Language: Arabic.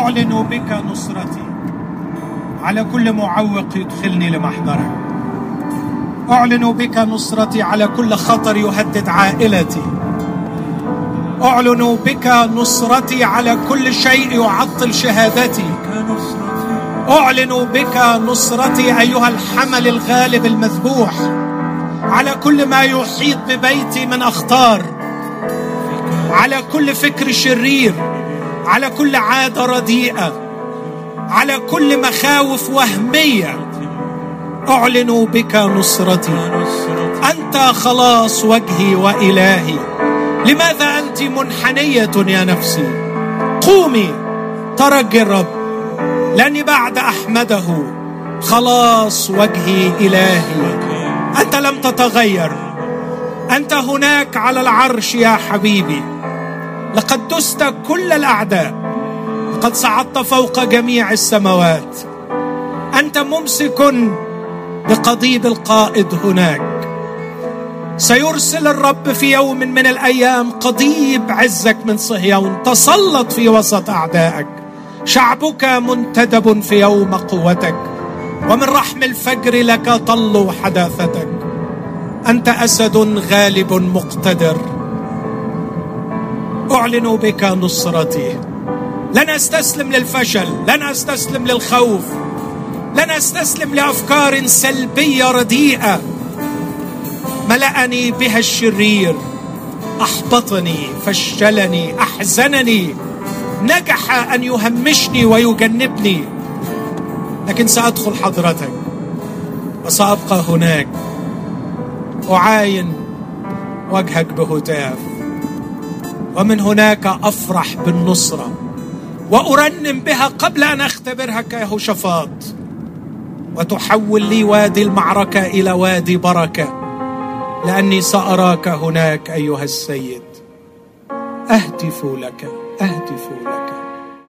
أعلن بك نصرتي. على كل معوق يدخلني لمحضرك أعلن بك نصرتي على كل خطر يهدد عائلتي. أعلن بك نصرتي على كل شيء يعطل شهادتي. أعلن بك نصرتي أيها الحمل الغالب المذبوح. على كل ما يحيط ببيتي من أخطار. على كل فكر شرير. على كل عادة رديئة على كل مخاوف وهمية اعلن بك نصرتي. أنت خلاص وجهي وإلهي. لماذا أنت منحنية يا نفسي؟ قومي ترجي الرب. لاني بعد أحمده. خلاص وجهي إلهي. أنت لم تتغير. أنت هناك على العرش يا حبيبي. لقد دست كل الأعداء قد صعدت فوق جميع السماوات. أنت ممسك بقضيب القائد هناك. سيرسل الرب في يوم من الأيام قضيب عزك من صهيون تسلط في وسط أعدائك. شعبك منتدب في يوم قوتك ومن رحم الفجر لك طل حداثتك. أنت أسد غالب مقتدر. اعلن بك نصرتي. لن أستسلم للفشل لن أستسلم للخوف. لن أستسلم لأفكار سلبية رديئة. ملأني بها الشرير أحبطني فشلني أحزنني. نجح أن يهمشني ويجنبني. لكن سأدخل حضرتك وسأبقى هناك. أعاين وجهك بهتاف. ومن هناك أفرح بالنصرة وأرنم بها قبل أن أختبرها كيهوشافاط. وتحول لي وادي المعركة إلى وادي بركة لأني سأراك هناك أيها السيد. اهتف لك اهتف لك.